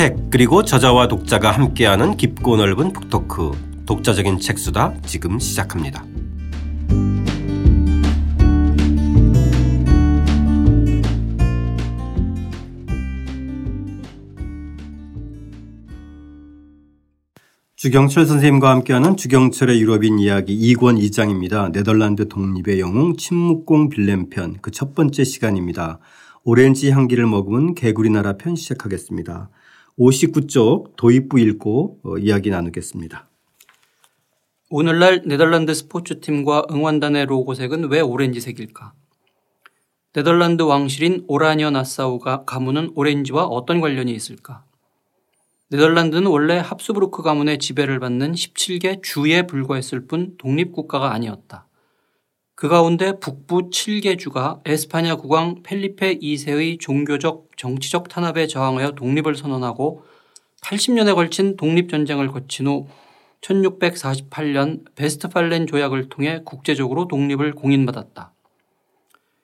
책 그리고 저자와 독자가 함께하는 깊고 넓은 북토크 독자적인 책수다 지금 시작합니다. 주경철 선생님과 함께하는 주경철의 유럽인 이야기 2권 2장입니다. 네덜란드 독립의 영웅 침묵공 빌렘편 그 첫 번째 시간입니다. 오렌지 향기를 머금은 개구리 나라 편 시작하겠습니다. 59쪽 도입부 읽고 어, 이야기 나누겠습니다. 오늘날 네덜란드 스포츠팀과 응원단의 로고색은 왜 오렌지색일까? 네덜란드 왕실인 오라니어 나사우가 가문은 오렌지와 어떤 관련이 있을까? 네덜란드는 원래 합스부르크 가문의 지배를 받는 17개 주에 불과했을 뿐 독립국가가 아니었다. 그 가운데 북부 7개 주가 에스파냐 국왕 펠리페 2세의 종교적 정치적 탄압에 저항하여 독립을 선언하고 80년에 걸친 독립전쟁을 거친 후 1648년 베스트팔렌 조약을 통해 국제적으로 독립을 공인받았다.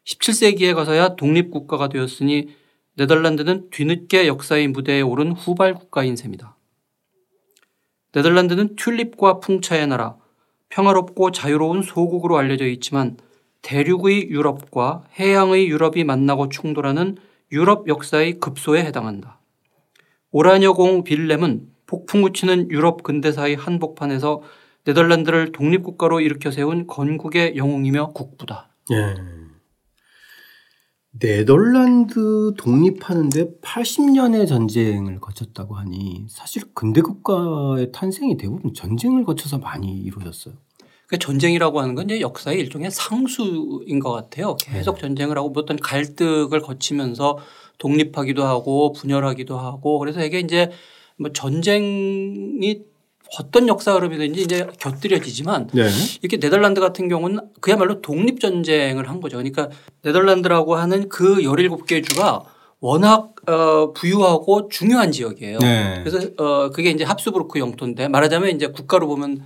17세기에 가서야 독립국가가 되었으니 네덜란드는 뒤늦게 역사의 무대에 오른 후발 국가인 셈이다. 네덜란드는 튤립과 풍차의 나라, 평화롭고 자유로운 소국으로 알려져 있지만 대륙의 유럽과 해양의 유럽이 만나고 충돌하는 유럽 역사의 급소에 해당한다. 오라녀공 빌렘은 폭풍우 치는 유럽 근대사의 한복판에서 네덜란드를 독립국가로 일으켜 세운 건국의 영웅이며 국부다. 예. 네덜란드 독립하는데 80년의 전쟁을 거쳤다고 하니 사실 근대 국가의 탄생이 대부분 전쟁을 거쳐서 많이 이루어졌어요. 그 전쟁이라고 하는 건 이제 역사의 일종의 상수인 것 같아요. 계속 네. 전쟁을 하고 어떤 갈등을 거치면서 독립하기도 하고 분열하기도 하고 그래서 이게 이제 뭐 전쟁이 어떤 역사 흐름이든지 이제 곁들여지지만 네. 이렇게 네덜란드 같은 경우는 그야말로 독립 전쟁을 한 거죠. 그러니까 네덜란드라고 하는 그 17개 주가 워낙 어 부유하고 중요한 지역이에요. 네. 그래서 어 그게 이제 합수부르크 영토인데 말하자면 이제 국가로 보면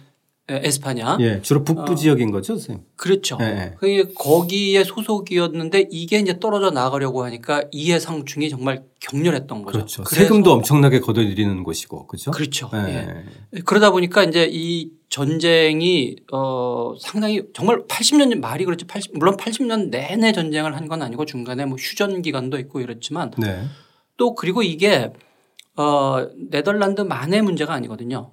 에스파냐. 예, 주로 북부 어, 지역인 거죠, 선생님. 그렇죠. 예, 예. 거기에 소속이었는데 이게 이제 떨어져 나가려고 하니까 이해 상충이 정말 격렬했던 거죠. 그렇죠. 세금도 엄청나게 걷어들이는 곳이고, 그렇죠. 그렇죠. 예. 예. 그러다 보니까 이제 이 전쟁이 어 상당히 정말 80년 말이 그렇지 80 물론 80년 내내 전쟁을 한 건 아니고 중간에 뭐 휴전 기간도 있고 이렇지만 네. 또 그리고 이게 어 네덜란드만의 문제가 아니거든요.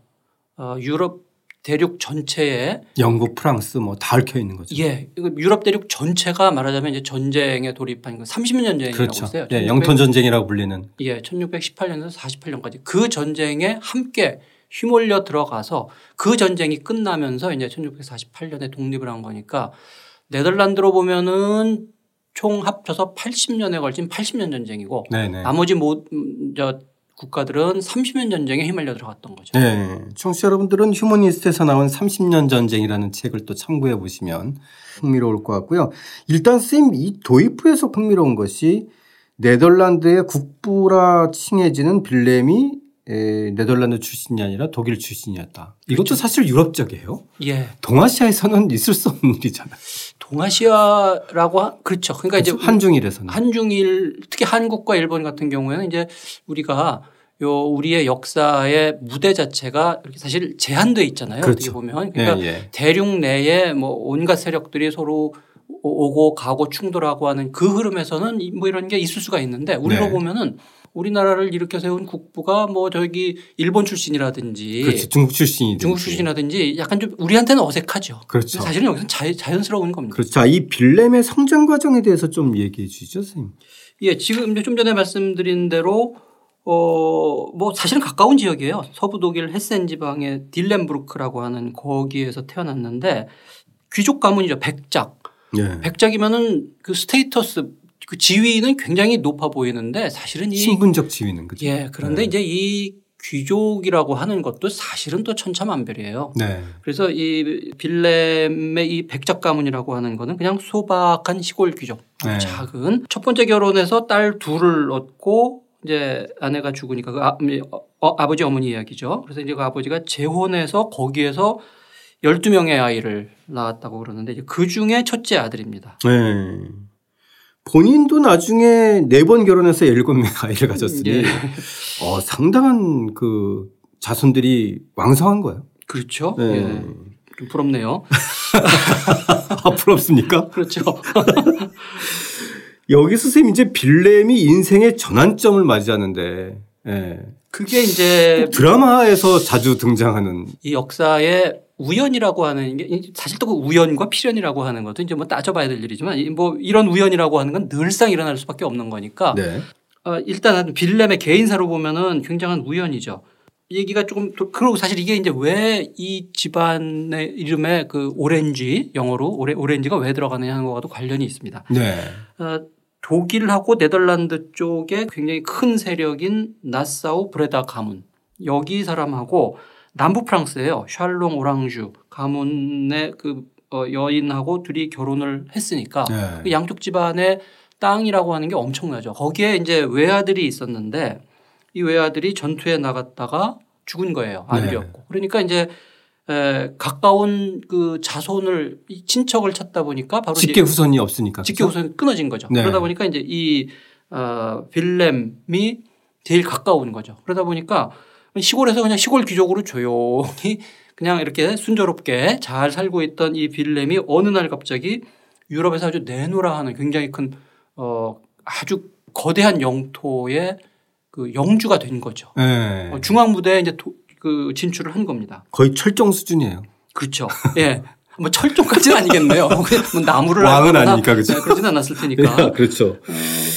어 유럽 대륙 전체에 영국, 프랑스 뭐 다 얽혀 있는 거죠. 예. 유럽 대륙 전체가 말하자면 이제 전쟁에 돌입한 거 30년 전쟁이라고 그렇죠. 했어요. 예, 영토 전쟁이라고 불리는. 예, 1618년에서 48년까지 그 전쟁에 함께 휘몰려 들어가서 그 전쟁이 끝나면서 이제 1648년에 독립을 한 거니까 네덜란드로 보면은 총 합쳐서 80년에 걸친 80년 전쟁이고 네네. 나머지 뭐 저 국가들은 30년 전쟁에 휘말려 들어갔던 거죠. 네. 청취자 여러분들은 휴머니스트에서 나온 30년 전쟁이라는 책을 또 참고해 보시면 흥미로울 것 같고요. 일단 쌤이 도입부에서 흥미로운 것이 네덜란드의 국부라 칭해지는 빌렘이 에, 네덜란드 출신이 아니라 독일 출신이었다. 이것도 그렇죠. 사실 유럽적이에요. 예. 동아시아에서는 있을 수 없는 일이잖아요. 동아시아라고 하, 그렇죠. 그러니까 그렇죠? 이제 한중일에서는 한중일 특히 한국과 일본 같은 경우에는 이제 우리가 요 우리의 역사의 무대 자체가 이렇게 사실 제한돼 있잖아요. 그렇죠. 어떻게 보면 그러니까 예, 예. 대륙 내에 뭐 온갖 세력들이 서로 오고 가고 충돌하고 하는 그 흐름에서는 뭐 이런 게 있을 수가 있는데 우리로 네. 보면은 우리나라를 일으켜 세운 국부가 뭐 저기 일본 출신이라든지 그렇지. 중국 출신이 중국 출신이라든지 약간 좀 우리한테는 어색하죠. 그렇죠. 사실은 여기서 자연, 스러운 겁니다. 그렇죠. 자, 이 빌렘의 성장 과정에 대해서 좀 얘기해 주시죠, 선생님. 예, 지금 좀 전에 말씀드린 대로 어, 뭐 사실은 가까운 지역이에요. 서부 독일 헤센 지방의 딜렌부르크라고 하는 거기에서 태어났는데 귀족 가문이죠. 백작. 예. 백작이면은 그 status 그 지위는 굉장히 높아 보이는데 사실은 이 신분적 지위는 그죠. 예. 그런데 네. 이제 이 귀족이라고 하는 것도 사실은 또 천차만별이에요. 네. 그래서 이 빌렘의 이 백작 가문이라고 하는 거는 그냥 소박한 시골 귀족, 네. 작은 첫 번째 결혼해서 딸 둘을 얻고 이제 아내가 죽으니까 그 아, 어, 아버지 어머니 이야기죠. 그래서 이제 그 아버지가 재혼해서 거기에서 12명의 아이를 낳았다고 그러는데 그 중에 첫째 아들입니다. 네. 본인도 나중에 네 번 결혼해서 일곱 명 아이를 가졌으니 예. 어, 상당한 그 자손들이 왕성한 거예요. 그렇죠. 네. 예. 좀 부럽네요. 아, 부럽습니까? 그렇죠. 여기서 선생님 이제 빌렘이 인생의 전환점을 맞이하는데 예. 그게 이제 드라마에서 자주 등장하는 이 역사의 우연이라고 하는 게 사실 또 그 우연과 필연이라고 하는 것도 이제 뭐 따져봐야 될 일이지만 이뭐 이런 우연이라고 하는 건 늘상 일어날 수밖에 없는 거니까 네. 어, 일단 빌렘의 개인사로 보면은 굉장한 우연이죠. 이 얘기가 조금 또- 그리고 사실 이게 이제 왜 이 집안의 이름에 그 오렌지 영어로 오레, 오렌지가 왜 들어가느냐 하는 것과도 관련이 있습니다. 네. 어, 독일하고 네덜란드 쪽에 굉장히 큰 세력인 나사우 브레다 가문 여기 사람하고 남부 프랑스예요. 샬롱 오랑주 가문의 그 어, 여인하고 둘이 결혼을 했으니까 네. 그 양쪽 집안의 땅이라고 하는 게 엄청나죠. 거기에 이제 외아들이 있었는데 이 외아들이 전투에 나갔다가 죽은 거예요. 아들이었고. 그러니까 이제 에, 가까운 그 자손을 이 친척을 찾다 보니까 바로 직계 후손이 없으니까. 직계 그렇죠? 우선 끊어진 거죠. 네. 그러다 보니까 이제 이 어, 빌렘이 제일 가까운 거죠. 그러다 보니까 시골에서 그냥 시골 귀족으로 조용히 그냥 이렇게 순조롭게 잘 살고 있던 이 빌렘이 어느 날 갑자기 유럽에서 아주 내노라 하는 굉장히 큰 어, 아주 거대한 영토의 그 영주가 된 거죠. 네. 어, 중앙 무대에 이제 도- 그 진출을 한 겁니다. 거의 철종 수준이에요. 그렇죠. 예. 뭐 철종까지는 아니겠네요. 뭐 나무를 왕은 아니니까, 그죠? 네, 그러지는 않았을 테니까. 그렇죠.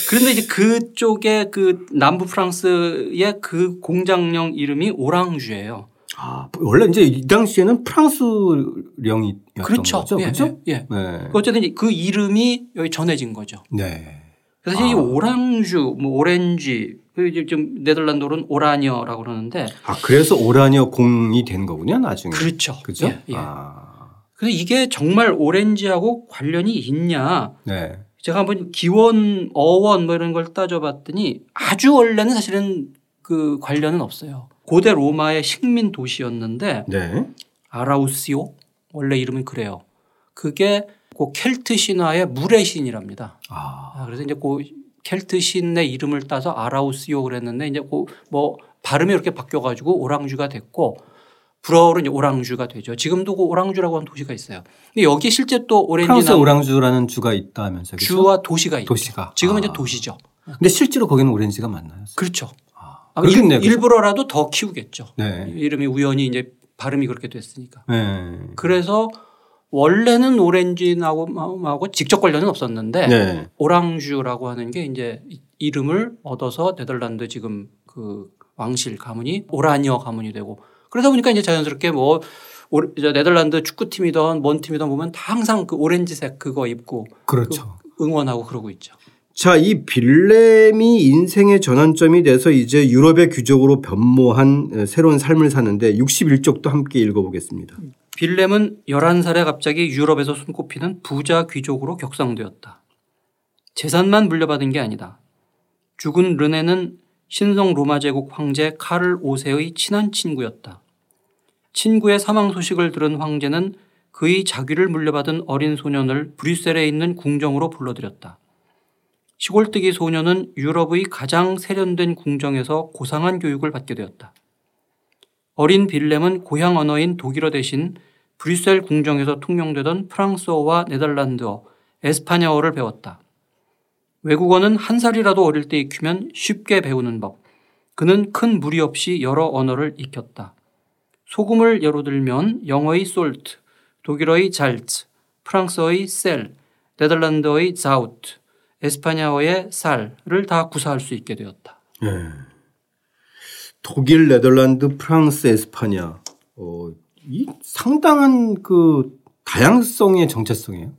그런데 이제 그쪽에 그 남부 프랑스의 그 공장령 이름이 오랑주예요. 아, 원래 이제 이 당시에는 프랑스령이었던 그렇죠. 거죠. 예, 그렇죠? 예, 예. 네. 어쨌든 이제 그 이름이 여기 전해진 거죠. 네. 그래서 이 아. 오랑주, 뭐 오렌지, 그 이제 좀 네덜란드어로는 오라니어라고 그러는데 아, 그래서 오라니어 공이 된 거군요, 나중에. 그렇죠. 그죠? 예, 예. 아. 그래서 이게 정말 오렌지하고 관련이 있냐? 네. 제가 한번 기원, 어원 뭐 이런 걸 따져봤더니 아주 원래는 사실은 그 관련은 없어요. 고대 로마의 식민 도시였는데 네. 아라우시오 원래 이름은 그래요. 그게 그 켈트 신화의 물의 신이랍니다. 아. 아, 그래서 이제 그 켈트 신의 이름을 따서 아라우시오 그랬는데 이제 그 뭐 발음이 이렇게 바뀌어 가지고 오랑주가 됐고 이제 오랑주가 되죠. 지금도 그 오랑주라고 하는 도시가 있어요. 근데 여기 실제 또 오렌지 프랑스에 나무 오랑주라는 주가 있다면서요. 주와 도시가 있죠. 도시가. 지금은 아. 이제 도시죠. 근데 실제로 거기는 오렌지가 맞나요? 그렇죠. 아, 아, 그렇겠네요. 일, 일부러라도 더 키우겠죠. 네. 이름이 우연히 이제 발음이 그렇게 됐으니까. 네. 그래서 원래는 오렌지하고 직접 관련은 없었는데 네. 오랑주라고 하는 게 이제 이- 이름을 얻어서 네덜란드 지금 그 왕실 가문이 오라니어 가문이 되고 그러다 보니까 이제 자연스럽게 뭐 네덜란드 축구팀이든 뭔 팀이든 보면 다 항상 그 오렌지색 그거 입고 그렇죠. 응원하고 그러고 있죠. 자, 이 빌렘이 인생의 전환점이 돼서 이제 유럽의 귀족으로 변모한 어, 새로운 삶을 사는데 61쪽도 함께 읽어보겠습니다. 빌렘은 11살에 갑자기 유럽에서 손꼽히는 부자 귀족으로 격상되었다. 재산만 물려받은 게 아니다. 죽은 르네는 신성 로마 제국 황제 카를 5세의 친한 친구였다. 친구의 사망 소식을 들은 황제는 그의 자귀를 물려받은 어린 소년을 브뤼셀에 있는 궁정으로 불러들였다. 시골뜨기 소년은 유럽의 가장 세련된 궁정에서 고상한 교육을 받게 되었다. 어린 빌렘은 고향 언어인 독일어 대신 브뤼셀 궁정에서 통용되던 프랑스어와 네덜란드어, 에스파냐어를 배웠다. 외국어는 한 살이라도 어릴 때 익히면 쉽게 배우는 법. 그는 큰 무리 없이 여러 언어를 익혔다. 소금을 예로 들면 영어의 솔트, 독일어의 잘츠, 프랑스어의 sel, 네덜란드어의 zout, 에스파냐어의 sal을 다 구사할 수 있게 되었다. 네. 독일, 네덜란드, 프랑스, 에스파냐. 어, 이 상당한 그 다양성의 정체성이에요.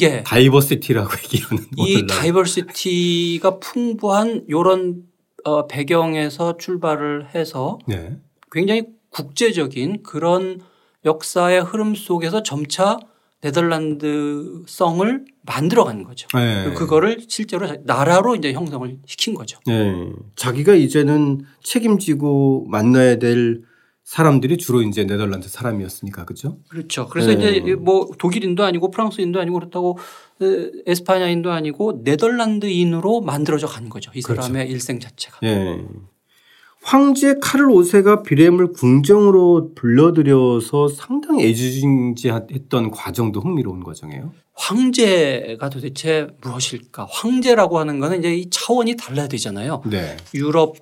예. diversity라고 얘기하는 이. diversity가 풍부한 이런 어, 배경에서 출발을 해서 네. 굉장히 국제적인 그런 역사의 흐름 속에서 점차 네덜란드성을 만들어 간 거죠. 네. 그거를 실제로 나라로 이제 형성을 시킨 거죠. 네. 자기가 이제는 책임지고 만나야 될 사람들이 주로 이제 네덜란드 사람이었으니까 그죠? 그렇죠. 그래서 네. 이제 뭐 독일인도 아니고 프랑스인도 아니고 그렇다고 에, 에스파냐인도 아니고 네덜란드인으로 만들어져 간 거죠. 이 그렇죠. 사람의 일생 자체가. 예. 황제 카를 5세가 비렘을 궁정으로 불러들여서 상당히 애지중지했던 과정도 흥미로운 과정이에요. 황제가 도대체 무엇일까? 황제라고 하는 거는 이제 이 차원이 달라야 되잖아요. 네. 유럽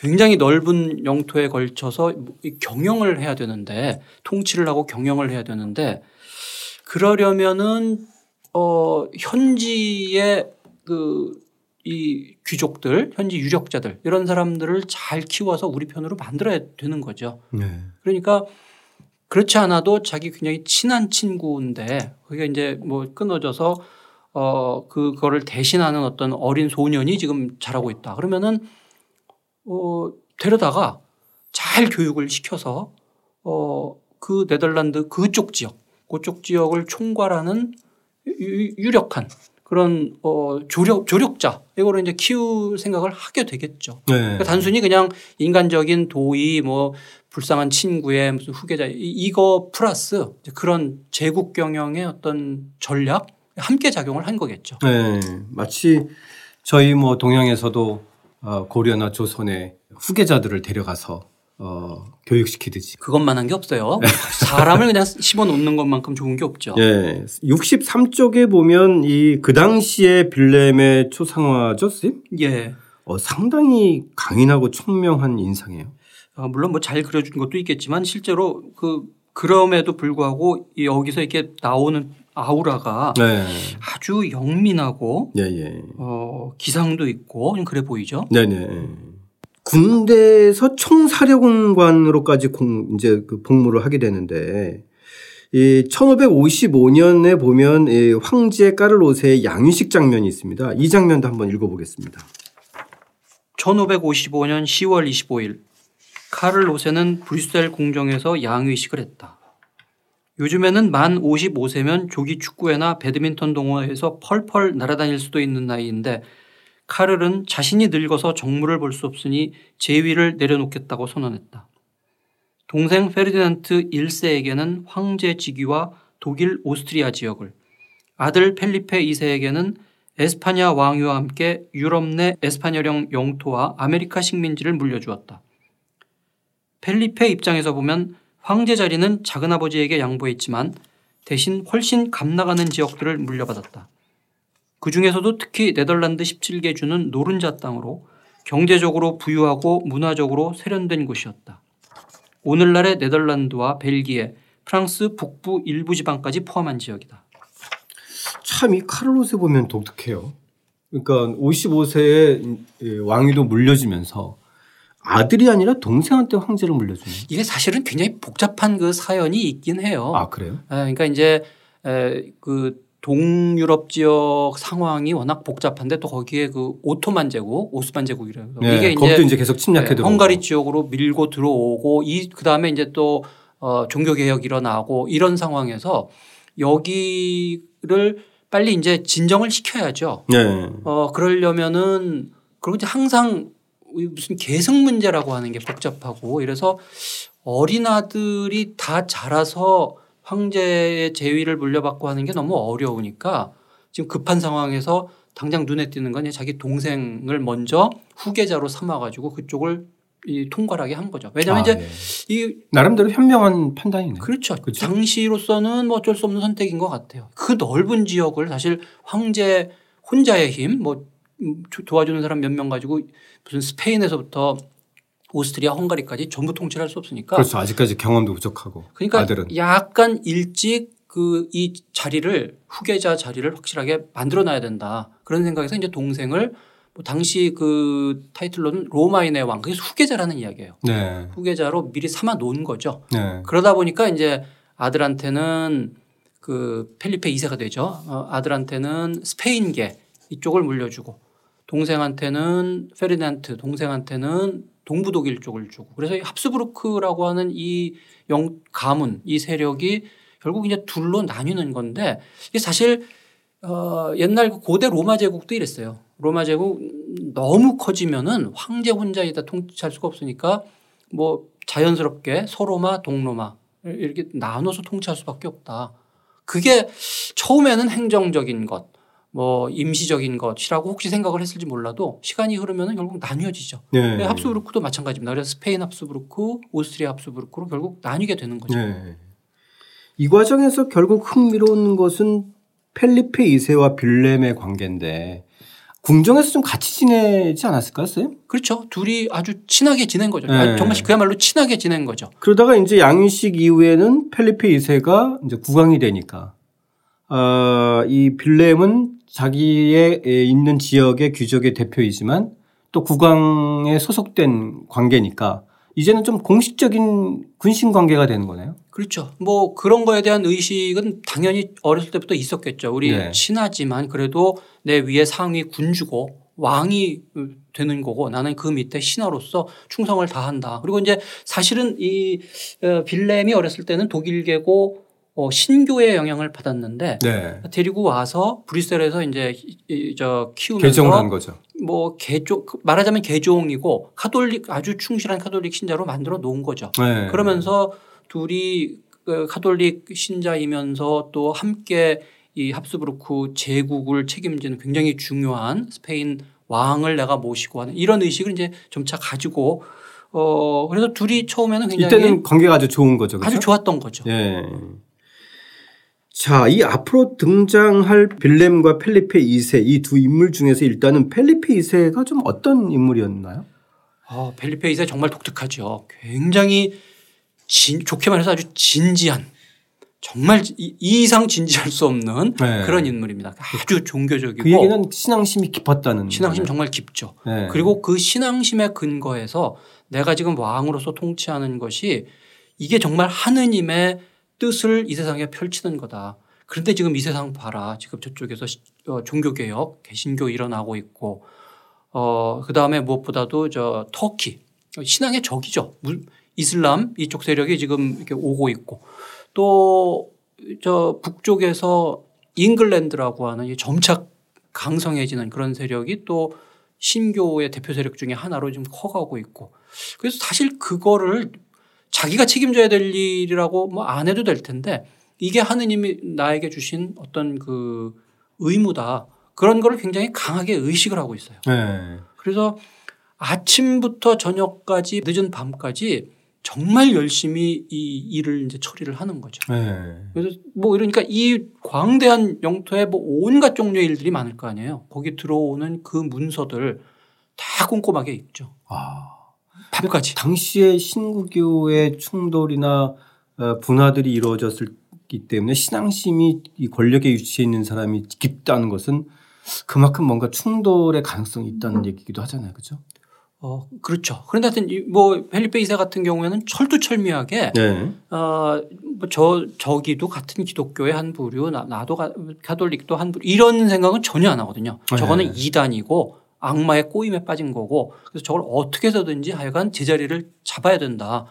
굉장히 넓은 영토에 걸쳐서 이 경영을 해야 되는데 통치를 하고 경영을 해야 되는데 그러려면은 어 현지의 그 이 귀족들, 현지 유력자들 이런 사람들을 잘 키워서 우리 편으로 만들어야 되는 거죠. 네. 그러니까 그렇지 않아도 자기 굉장히 친한 친구인데 그게 이제 뭐 끊어져서 어 그거를 대신하는 어떤 어린 소년이 지금 자라고 있다. 그러면은 어 데려다가 잘 교육을 시켜서 어 그 네덜란드 그쪽 지역 그쪽 지역을 총괄하는 유- 유력한 그런 어 조력 조력자 이거를 이제 키울 생각을 하게 되겠죠. 네. 그러니까 단순히 그냥 인간적인 도의 뭐 불쌍한 친구의 무슨 후계자 이- 이거 플러스 그런 제국 경영의 어떤 전략 함께 작용을 한 거겠죠. 네. 마치 저희 뭐 동양에서도 어, 고려나 조선의 후계자들을 데려가서 어, 교육시키듯이. 그것만 한 게 없어요. 사람을 그냥 심어 놓는 것만큼 좋은 게 없죠. 예. 63쪽에 보면 이 그 당시에 빌렘의 초상화죠, 쌤? 예. 어, 상당히 강인하고 총명한 인상이에요. 아, 물론 뭐 잘 그려준 것도 있겠지만 실제로 그 그럼에도 불구하고 이 여기서 이렇게 나오는 아우라가 네. 아주 영민하고 예, 예. 어, 기상도 있고 좀 그래 보이죠. 네네. 군대에서 총사령관으로까지 공, 이제 그 복무를 하게 되는데 이 1555년에 보면 이 황제 까를로스의 양위식 장면이 있습니다. 이 장면도 한번 읽어보겠습니다. 1555년 10월 25일 카를 오세는 브뤼셀 궁정에서 양위식을 했다. 요즘에는 만 55세면 조기 축구회나 배드민턴 동호회에서 펄펄 날아다닐 수도 있는 나이인데 카를은 자신이 늙어서 정무를 볼 수 없으니 제위를 내려놓겠다고 선언했다. 동생 페르디난트 1세에게는 황제 직위와 독일 오스트리아 지역을 아들 펠리페 2세에게는 에스파냐 왕위와 함께 유럽 내 에스파냐령 영토와 아메리카 식민지를 물려주었다. 펠리페 입장에서 보면 황제 자리는 작은 아버지에게 양보했지만 대신 훨씬 값나가는 지역들을 물려받았다. 그 중에서도 특히 네덜란드 17개 주는 노른자 땅으로 경제적으로 부유하고 문화적으로 세련된 곳이었다. 오늘날의 네덜란드와 벨기에, 프랑스 북부 일부 지방까지 포함한 지역이다. 참 이 카를로스 보면 독특해요. 그러니까 55세에 왕위도 물려주면서 아들이 아니라 동생한테 황제를 물려주는. 이게 사실은 굉장히 복잡한 그 사연이 있긴 해요. 아 그래요? 에, 그러니까 이제 에, 그 동유럽 지역 상황이 워낙 복잡한데 또 거기에 그 오토만 제국, 오스만 제국이라고 네, 이게 거기도 이제 이제 계속 침략해 네, 들어오고. 헝가리 지역으로 밀고 들어오고 이 그다음에 이제 또 어, 종교 개혁 일어나고 이런 상황에서 여기를 빨리 이제 진정을 시켜야죠. 네. 어 그러려면은 그리고 이제 항상 무슨 계승 문제라고 하는 게 복잡하고 이래서 어린 아들이 다 자라서 황제의 재위를 물려받고 하는 게 너무 어려우니까 지금 급한 상황에서 당장 눈에 띄는 건 자기 동생을 먼저 후계자로 삼아가지고 그쪽을 이 통괄하게 한 거죠. 왜냐하면 아, 이제 예. 이 나름대로 현명한 판단이네. 그렇죠. 그렇죠? 당시로서는 뭐 어쩔 수 없는 선택인 것 같아요. 그 넓은 지역을 사실 황제 혼자의 힘, 뭐 도와주는 사람 몇 명 가지고 무슨 스페인에서부터 오스트리아, 헝가리까지 전부 통치할 수 없으니까. 그렇죠. 아직까지 경험도 부족하고. 그러니까 아들은. 약간 일찍 그 이 자리를 후계자 자리를 확실하게 만들어 놔야 된다. 그런 생각에서 이제 동생을 뭐 당시 그 타이틀로는 로마인의 왕, 그게 후계자라는 이야기예요. 네. 후계자로 미리 삼아 놓은 거죠. 네. 그러다 보니까 이제 아들한테는 그 펠리페 2세가 되죠. 어, 아들한테는 스페인계 이쪽을 물려주고 동생한테는 페르디난트 동생한테는 동부 독일 쪽을 주고 그래서 이 합스부르크라고 하는 이 영 가문 이 세력이 결국 이제 둘로 나뉘는 건데 이게 사실 어 옛날 그 고대 로마 제국도 이랬어요. 로마 제국 너무 커지면은 황제 혼자 다 통치할 수가 없으니까 뭐 자연스럽게 서로마 동로마 이렇게 나눠서 통치할 수밖에 없다. 그게 처음에는 행정적인 것, 뭐 임시적인 것이라고 혹시 생각을 했을지 몰라도 시간이 흐르면 결국 나뉘어지죠. 네. 합스부르크도 마찬가지입니다. 그래서 스페인 합스부르크, 오스트리아 합스부르크로 결국 나뉘게 되는 거죠. 네. 이 과정에서 결국 흥미로운 것은 펠리페 2세와 빌렘의 관계인데 궁정에서 좀 같이 지내지 않았을까요? 쌤? 그렇죠. 둘이 아주 친하게 지낸 거죠. 네. 아, 정말 그야말로 친하게 지낸 거죠. 그러다가 이제 양윤식 이후에는 펠리페 2세가 이제 국왕이 되니까 어, 이 빌렘은 자기의 있는 지역의 귀족의 대표이지만 또 국왕에 소속된 관계니까 이제는 좀 공식적인 군신 관계가 되는 거네요. 그렇죠. 뭐 그런 거에 대한 의식은 당연히 어렸을 때부터 있었겠죠. 우리 네. 친하지만 그래도 내 위에 상위 군주고 왕이 되는 거고 나는 그 밑에 신하로서 충성을 다한다. 그리고 이제 사실은 이 어, 빌렘이 어렸을 때는 독일계고 어, 신교의 영향을 받았는데 네. 데리고 와서 브뤼셀에서 이제 이- 저 키우면서 개종을 한 거죠. 뭐 개종 말하자면 개종이고 카톨릭 아주 충실한 카톨릭 신자로 만들어 놓은 거죠. 네. 그러면서 둘이 그 카톨릭 신자이면서 또 함께 이 합스부르크 제국을 책임지는 굉장히 중요한 스페인 왕을 내가 모시고 하는 이런 의식을 이제 점차 가지고 어 그래서 둘이 처음에는 굉장히 이때는 관계가 아주 좋은 거죠. 그렇죠? 아주 좋았던 거죠. 예. 자, 이 앞으로 등장할 빌렘과 펠리페 2세 이 두 인물 중에서 일단은 펠리페 2세가 좀 어떤 인물이었나요? 아, 펠리페 2세 정말 독특하죠. 굉장히 진, 좋게 말해서 아주 진지한 정말 이, 이 이상 진지할 수 없는 네. 그런 인물입니다. 아주 종교적이고 그 얘기는 신앙심이 깊었다는. 신앙심 거네요. 정말 깊죠. 네. 그리고 그 신앙심에 근거해서 내가 지금 왕으로서 통치하는 것이 이게 정말 하느님의 뜻을 이 세상에 펼치는 거다. 그런데 지금 이 세상 봐라. 지금 저쪽에서 시- 어, 종교개혁, 개신교 일어나고 있고, 어, 그 다음에 무엇보다도 저 터키, 신앙의 적이죠. 물- 이슬람 이쪽 세력이 지금 이렇게 오고 있고, 또 저 북쪽에서 잉글랜드라고 하는 이 점차 강성해지는 그런 세력이 또 신교의 대표 세력 중에 하나로 지금 커가고 있고 그래서 사실 그거를 자기가 책임져야 될 일이라고 뭐 안 해도 될 텐데 이게 하느님이 나에게 주신 어떤 그 의무다 그런 거를 굉장히 강하게 의식을 하고 있어요. 네. 그래서 아침부터 저녁까지 늦은 밤까지 정말 열심히 이 일을 이제 처리를 하는 거죠. 네. 그래서 뭐 이러니까 이 광대한 영토에 뭐 온갖 종류의 일들이 많을 거 아니에요. 거기 들어오는 그 문서들 다 꼼꼼하게 읽죠. 아. 밥까지. 당시에 신구교의 충돌이나 어, 분화들이 이루어졌기 때문에 신앙심이 이 권력에 위치해 있는 사람이 깊다는 것은 그만큼 뭔가 충돌의 가능성이 있다는 얘기기도 하잖아요. 그렇죠? 어 그렇죠. 그런데 하여튼 이뭐 펠리페 이세 같은 경우에는 철두철미하게 네. 어 저 저기도 같은 기독교의 한 부류 나, 나도 가, 가톨릭도 한 부류 이런 생각은 전혀 안 하거든요. 네. 저거는 이단이고 악마의 꼬임에 빠진 거고 그래서 저걸 어떻게 해서든지 하여간 제자리를 잡아야 된다.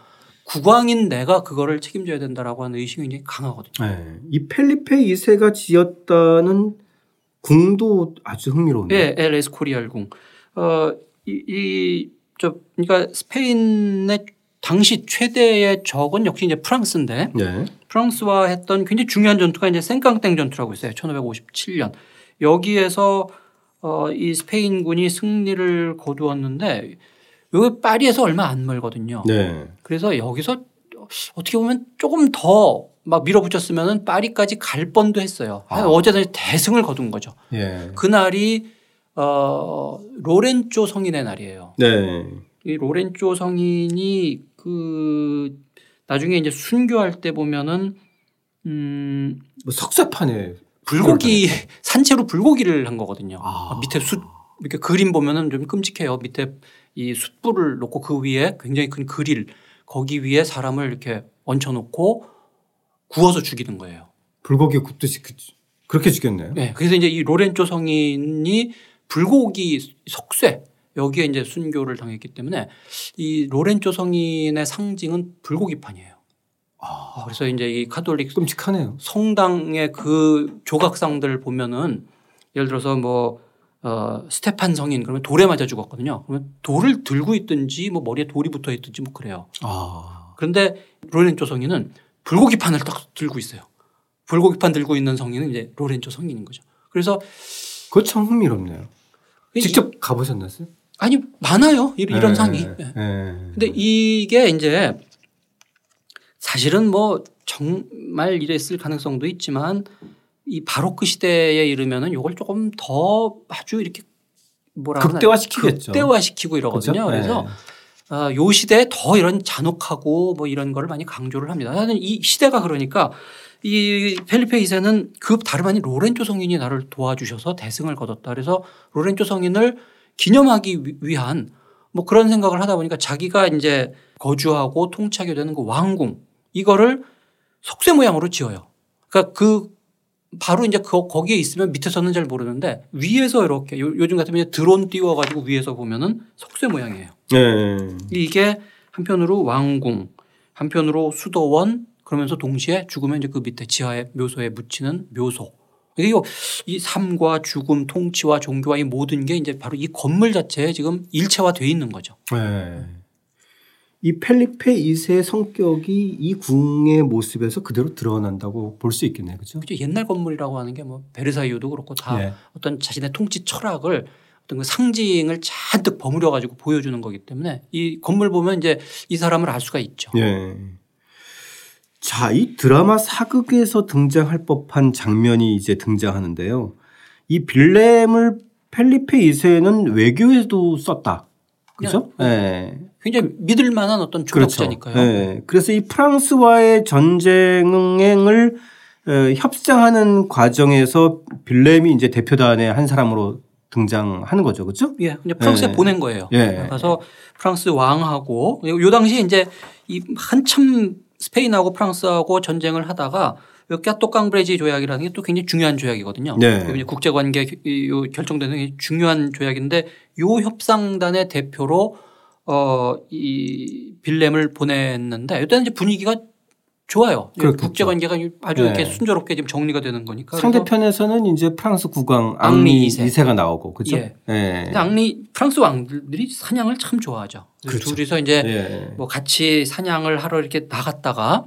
국왕인 내가 그거를 책임져야 된다라고 하는 의식이 굉장히 강하거든요. 네. 이 펠리페 2세가 지었다는 궁도 아주 흥미로운데. 예, 엘 에스코리알 궁. 어, 이, 이, 저, 그러니까 스페인의 당시 최대의 적은 역시 이제 프랑스인데 네. 프랑스와 했던 굉장히 중요한 전투가 이제 생깡땡 전투라고 있어요. 1557년. 여기에서 어, 이 스페인군이 승리를 거두었는데 여기 파리에서 얼마 안 멀거든요. 네. 그래서 여기서 어떻게 보면 조금 더 막 밀어붙였으면은 파리까지 갈 뻔도 했어요. 아. 어제는 대승을 거둔 거죠. 예. 그날이 어 로렌조 성인의 날이에요. 네. 이 로렌조 성인이 그 나중에 이제 순교할 때 보면은 음 뭐 석사판에 불고기 산채로 불고기를 한 거거든요. 아. 밑에 숯 이렇게 그림 보면은 좀 끔찍해요. 밑에 이 숯불을 놓고 그 위에 굉장히 큰 그릴 거기 위에 사람을 이렇게 얹혀 놓고 구워서 죽이는 거예요. 불고기 굽듯이 그- 그렇게 죽였네요. 네. 그래서 이제 이 로렌조 성인이 불고기 석쇠 여기에 이제 순교를 당했기 때문에 이 로렌조 성인의 상징은 불고기판이에요. 아, 그래서 이제 이 카톨릭 끔찍하네요. 성당의 그 조각상들 보면은 예를 들어서 뭐 어, 스테판 성인 그러면 돌에 맞아 죽었거든요. 그러면 돌을 들고 있든지 뭐 머리에 돌이 붙어 있든지 뭐 그래요. 아. 그런데 로렌조 성인은 불고기 판을 딱 들고 있어요. 불고기 판 들고 있는 성인은 이제 로렌조 성인인 거죠. 그래서 그거 참 흥미롭네요. 이- 직접 가보셨나요? 아니 많아요 이- 이런 네, 상이. 네. 예. 네. 근데 이게 이제 사실은 뭐 정말 이랬을 가능성도 있지만 이 바로크 시대에 이르면은 요걸 조금 더 아주 이렇게 뭐라 극대화시키겠죠. 극대화시키고 이러거든요. 그죠? 그래서 네. 아, 요 시대에 더 이런 잔혹하고 뭐 이런 거를 많이 강조를 합니다. 나는 이 시대가 그러니까 이 펠리페 2세는 그 다름 아닌 로렌조 성인이 나를 도와주셔서 대승을 거뒀다. 그래서 로렌조 성인을 기념하기 위- 위한 뭐 그런 생각을 하다 보니까 자기가 이제 거주하고 통치하게 되는 그 왕궁 이거를 속세 모양으로 지어요. 그러니까 그 바로 이제 그 거기에 있으면 밑에서는 잘 모르는데 위에서 이렇게 요- 요즘 같으면 드론 띄워가지고 위에서 보면은 속세 모양이에요. 네. 이게 이게 한편으로 왕궁, 한편으로 수도원 그러면서 동시에 죽으면 이제 그 밑에 지하에 묘소에 묻히는 묘소. 이게 요- 이 삶과 죽음, 통치와 종교와 이 모든 게 이제 바로 이 건물 자체에 지금 일체화돼 있는 거죠. 네. 이 펠리페 2세의 성격이 이 궁의 모습에서 그대로 드러난다고 볼 수 있겠네요. 그죠? 그죠? 옛날 건물이라고 하는 게 뭐 베르사유도 그렇고 다 예. 어떤 자신의 통치 철학을 어떤 그 상징을 잔뜩 버무려 가지고 보여주는 거기 때문에 이 건물 보면 이제 이 사람을 알 수가 있죠. 예. 자, 이 드라마 사극에서 등장할 법한 장면이 이제 등장하는데요. 이 빌렘을 펠리페 2세는 외교에도 썼다. 그죠? 예. 굉장히 믿을 만한 어떤 조력자니까요. 예. 그래서 이 프랑스와의 전쟁을 어, 협상하는 과정에서 빌렘이 이제 대표단의 한 사람으로 등장하는 거죠. 그렇죠? 예, 근데 프랑스에 예. 보낸 거예요. 예. 가서 프랑스 왕하고 요 당시에 이제 이 한참 스페인하고 프랑스하고 전쟁을 하다가 요 까똑강 브레지 조약이라는 게 또 굉장히 중요한 조약이거든요. 네. 국제관계 결정되는 게 중요한 조약인데 요 협상단의 대표로 어이 빌렘을 보냈는데 이때는 이제 분위기가 좋아요. 그렇겠죠. 국제관계가 아주 네. 이렇게 순조롭게 지금 정리가 되는 거니까. 상대편에서는 이제 프랑스 국왕 앙리 앙리 이세. 2세 가 나오고 그렇죠? 예. 예. 근데 앙리 프랑스 왕들이 사냥을 참 좋아하죠. 그렇죠. 둘이서 이제 예. 뭐 같이 사냥을 하러 이렇게 나갔다가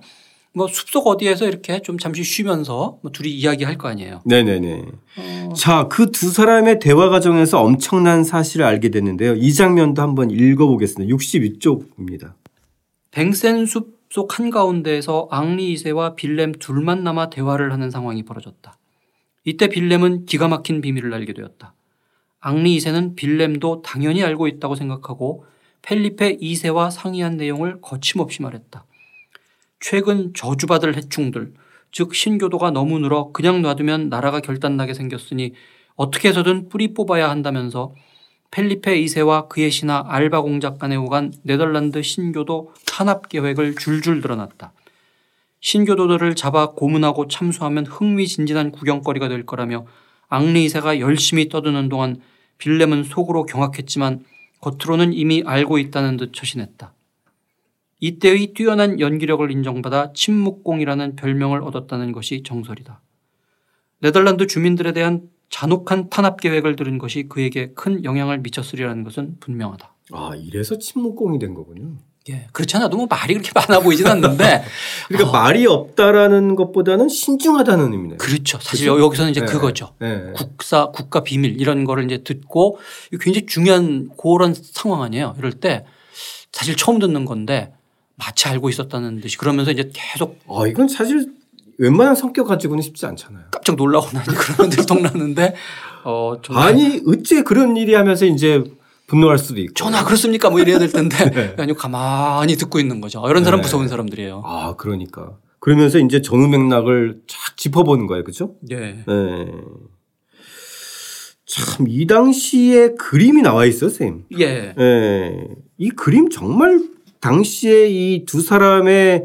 뭐 숲속 어디에서 이렇게 좀 잠시 쉬면서 뭐 둘이 이야기할 거 아니에요. 네네네. 어, 자, 그 두 사람의 대화 과정에서 엄청난 사실을 알게 됐는데요. 이 장면도 한번 읽어보겠습니다. 62쪽입니다. 뱅센 숲 속 한가운데에서 앙리 2세와 빌렘 둘만 남아 대화를 하는 상황이 벌어졌다. 이때 빌렘은 기가 막힌 비밀을 알게 되었다. 앙리 2세는 빌렘도 당연히 알고 있다고 생각하고 펠리페 2세와 상의한 내용을 거침없이 말했다. 최근 저주받을 해충들, 즉 신교도가 너무 늘어 그냥 놔두면 나라가 결단나게 생겼으니 어떻게 해서든 뿌리 뽑아야 한다면서 펠리페 2세와 그의 신하 알바 공작 간에 오간 네덜란드 신교도 탄압 계획을 줄줄 드러났다. 신교도들을 잡아 고문하고 참수하면 흥미진진한 구경거리가 될 거라며 앙리 2세가 열심히 떠드는 동안 빌렘은 속으로 경악했지만 겉으로는 이미 알고 있다는 듯 처신했다. 이때의 뛰어난 연기력을 인정받아 침묵공이라는 별명을 얻었다는 것이 정설이다. 네덜란드 주민들에 대한 잔혹한 탄압 계획을 들은 것이 그에게 큰 영향을 미쳤으리라는 것은 분명하다. 아, 이래서 침묵공이 된 거군요. 예. 그렇지 않아도 뭐 말이 그렇게 많아 보이진 않는데. 그러니까 말이 없다라는 것보다는 신중하다는 의미네요. 그렇죠. 사실 그렇죠? 여기서는 이제 네. 그거죠. 네. 국사, 국가 비밀 이런 거를 이제 듣고 굉장히 중요한 그런 상황 아니에요. 이럴 때 사실 처음 듣는 건데 마치 알고 있었다는 듯이 그러면서 이제 계속 아, 이건 사실 웬만한 성격 가지고는 쉽지 않잖아요. 깜짝 놀라거나 그런 들통나는데 어, 아니, 어째 그런 일이 하면서 이제 분노할 수도 있고. 전화 그렇습니까? 뭐 이래야 될 텐데 네. 아니 가만히 듣고 있는 거죠. 이런 사람 네. 무서운 사람들이에요. 아, 그러니까. 그러면서 이제 전후 맥락을 쫙 짚어보는 거예요. 그죠? 예. 네. 참, 이 당시에 그림이 나와 있어요, 쌤. 예. 예. 이 그림 정말 당시에 이 두 사람의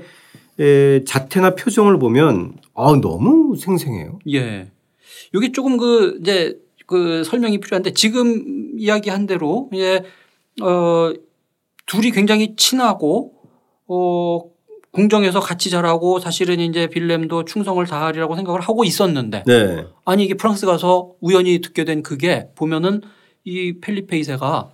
에, 자태나 표정을 보면 아, 너무 생생해요. 예. 여기 조금 그 이제 그 설명이 필요한데 지금 이야기한 대로 이제 어 둘이 굉장히 친하고 어 궁정에서 같이 자라고 사실은 이제 빌렘도 충성을 다하리라고 생각을 하고 있었는데 네. 아니 이게 프랑스 가서 우연히 듣게 된 그게 보면은 이 펠리페 2세가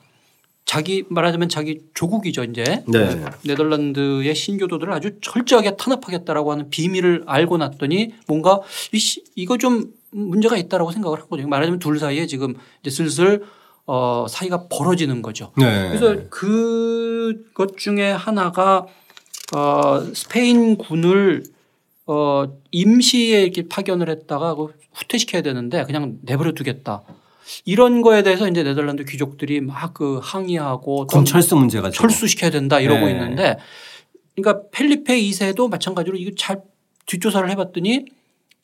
자기 말하자면 자기 조국이죠 이제 네. 네덜란드의 신교도들을 아주 철저하게 탄압하겠다라고 하는 비밀을 알고 났더니 뭔가 이 시- 이거 좀 문제가 있다라고 생각을 한 거죠. 말하자면 둘 사이에 지금 이제 슬슬 어 사이가 벌어지는 거죠. 네. 그래서 그것 중에 하나가 어 스페인 군을 어 임시에 이렇게 파견을 했다가 그 후퇴시켜야 되는데 그냥 내버려 두겠다. 이런 거에 대해서 이제 네덜란드 귀족들이 막 그 항의하고 또군 철수 문제가 좀- 철수시켜야 된다 이러고 네. 있는데 그러니까 펠리페 2세도 마찬가지로 이거 잘 뒷조사를 해봤더니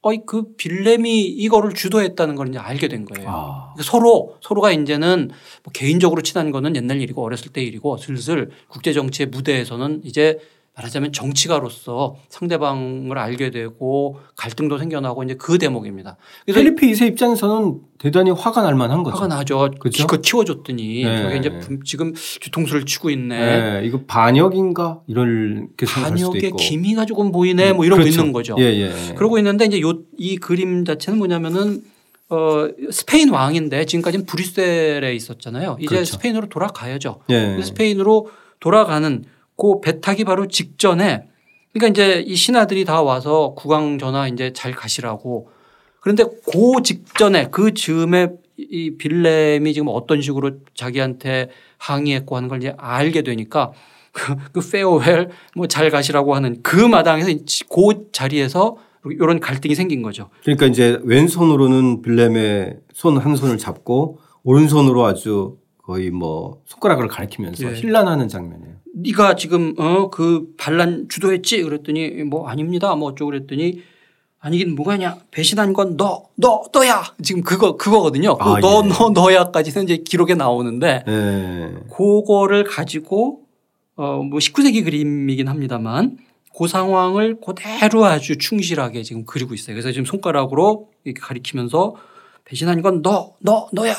어이 그 빌렘이 이거를 주도했다는 걸 이제 알게 된 거예요. 아. 그러니까 서로 서로가 이제는 뭐 개인적으로 친한 거는 옛날 일이고 어렸을 때 일이고 슬슬 국제 정치의 무대에서는 이제 말하자면 정치가로서 상대방을 알게 되고 갈등도 생겨나고 이제 그 대목입니다. 그래서 필리핀 2세 입장에서는 대단히 화가 날 만한 거죠. 화가 나죠. 그죠? 기껏 키워줬더니 네. 저게 이제 분- 지금 뒤통수를 치고 있네. 네. 이거 반역인가 이렇게 생각할 수도 반역의. 기미가 조금 보이네. 뭐 이러고 그렇죠. 있는 거죠. 예, 예. 그러고 있는데 이제 요 이 그림 자체는 뭐냐면은 어 스페인 왕인데 지금까지는 브뤼셀에 있었잖아요. 이제 그렇죠. 스페인으로 돌아가야죠. 예. 스페인으로 돌아가는 그 배 타기 바로 직전에 그러니까 이제 이 신하들이 다 와서 국왕 전하 이제 잘 가시라고 그런데 그 직전에 그 즈음에 이 빌렘이 지금 어떤 식으로 자기한테 항의했고 하는 걸 이제 알게 되니까 그, 그 페어웰 뭐 잘 가시라고 하는 그 마당에서 그 자리에서 이런 갈등이 생긴 거죠. 그러니까 이제 왼손으로는 빌렘의 손 한 손을 잡고 오른손으로 아주 거의 뭐 손가락을 가리키면서 예. 힐난하는 장면이에요. 네가 지금 어 그 반란 주도했지? 그랬더니 뭐 아닙니다. 뭐 어쩌고 그랬더니 아니긴 뭐가냐? 배신한 건 너 너 너 야! 지금 그거 그거거든요. 그 아, 너 예. 너 너야까지는 이제 기록에 나오는데 예. 그거를 가지고 어뭐 19세기 그림이긴 합니다만 그 상황을 그대로 아주 충실하게 지금 그리고 있어요. 그래서 지금 손가락으로 이렇게 가리키면서 배신한 건 너 너 너야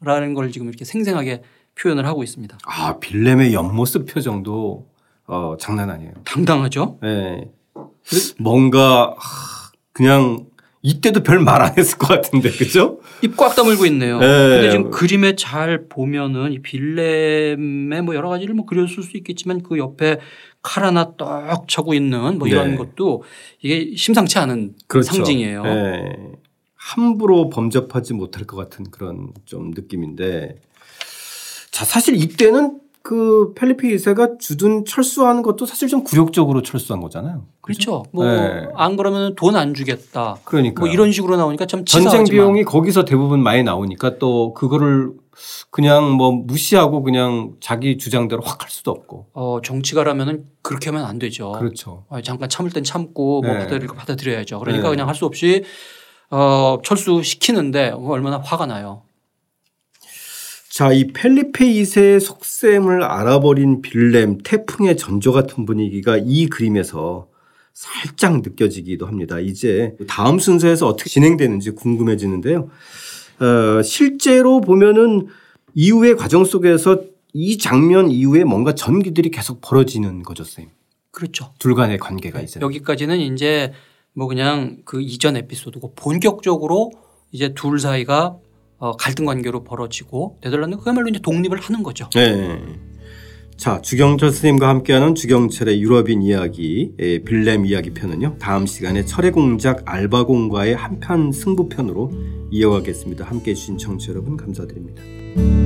라는 걸 지금 이렇게 생생하게 표현을 하고 있습니다 아 빌렘의 옆모습 표정도 어, 장난 아니에요. 당당하죠. 예. 뭔가 하, 그냥 이때도 별 말 안 했을 것 같은데 그죠? 입 꽉 다물고 있네요. 네. 근데 지금 그림에 잘 보면은 이 빌렘의 뭐 여러 가지를 뭐 그렸을 수 있겠지만 그 옆에 칼 하나 떡 차고 있는 뭐 이런 네. 것도 이게 심상치 않은 그렇죠. 상징이에요. 예. 함부로 범접하지 못할 것 같은 그런 좀 느낌인데 자 사실 이때는 그 펠리페 2세가 주둔 철수하는 것도 사실 좀 굴욕적으로 철수한 거잖아요. 그렇죠. 뭐 네. 안 그러면 돈 안 주겠다. 그러니까 뭐 이런 식으로 나오니까 참 전쟁 치사하지만 비용이 거기서 대부분 많이 나오니까 또 그거를 그냥 뭐 무시하고 그냥 자기 주장대로 확 할 수도 없고. 어, 정치가라면은 그렇게 하면 안 되죠. 그렇죠. 아, 잠깐 참을 땐 참고 뭐 네. 받아들일 거 받아들여야죠. 그러니까 네. 그냥 할 수 없이 어, 철수 시키는데 얼마나 화가 나요. 자, 이 펠리페 2세의 속셈을 알아버린 빌렘, 태풍의 전조 같은 분위기가 이 그림에서 살짝 느껴지기도 합니다. 이제 다음 순서에서 어떻게 진행되는지 궁금해지는데요. 어, 실제로 보면은 이후의 과정 속에서 이 장면 이후에 뭔가 전기들이 계속 벌어지는 거죠, 선생님. 그렇죠. 둘 간의 관계가 이제. 여기까지는 이제 뭐 그냥 그 이전 에피소드고 본격적으로 이제 둘 사이가 어, 갈등 관계로 벌어지고 네덜란드 그야말로 이제 독립을 하는 거죠. 네. 자, 주경철 스님과 함께하는 주경철의 유럽인 이야기, 예, 빌렘 이야기 편은요. 다음 시간에 철의 공작 알바공과의 한편 승부편으로 이어가겠습니다. 함께 해 주신 청취 자 여러분 감사드립니다.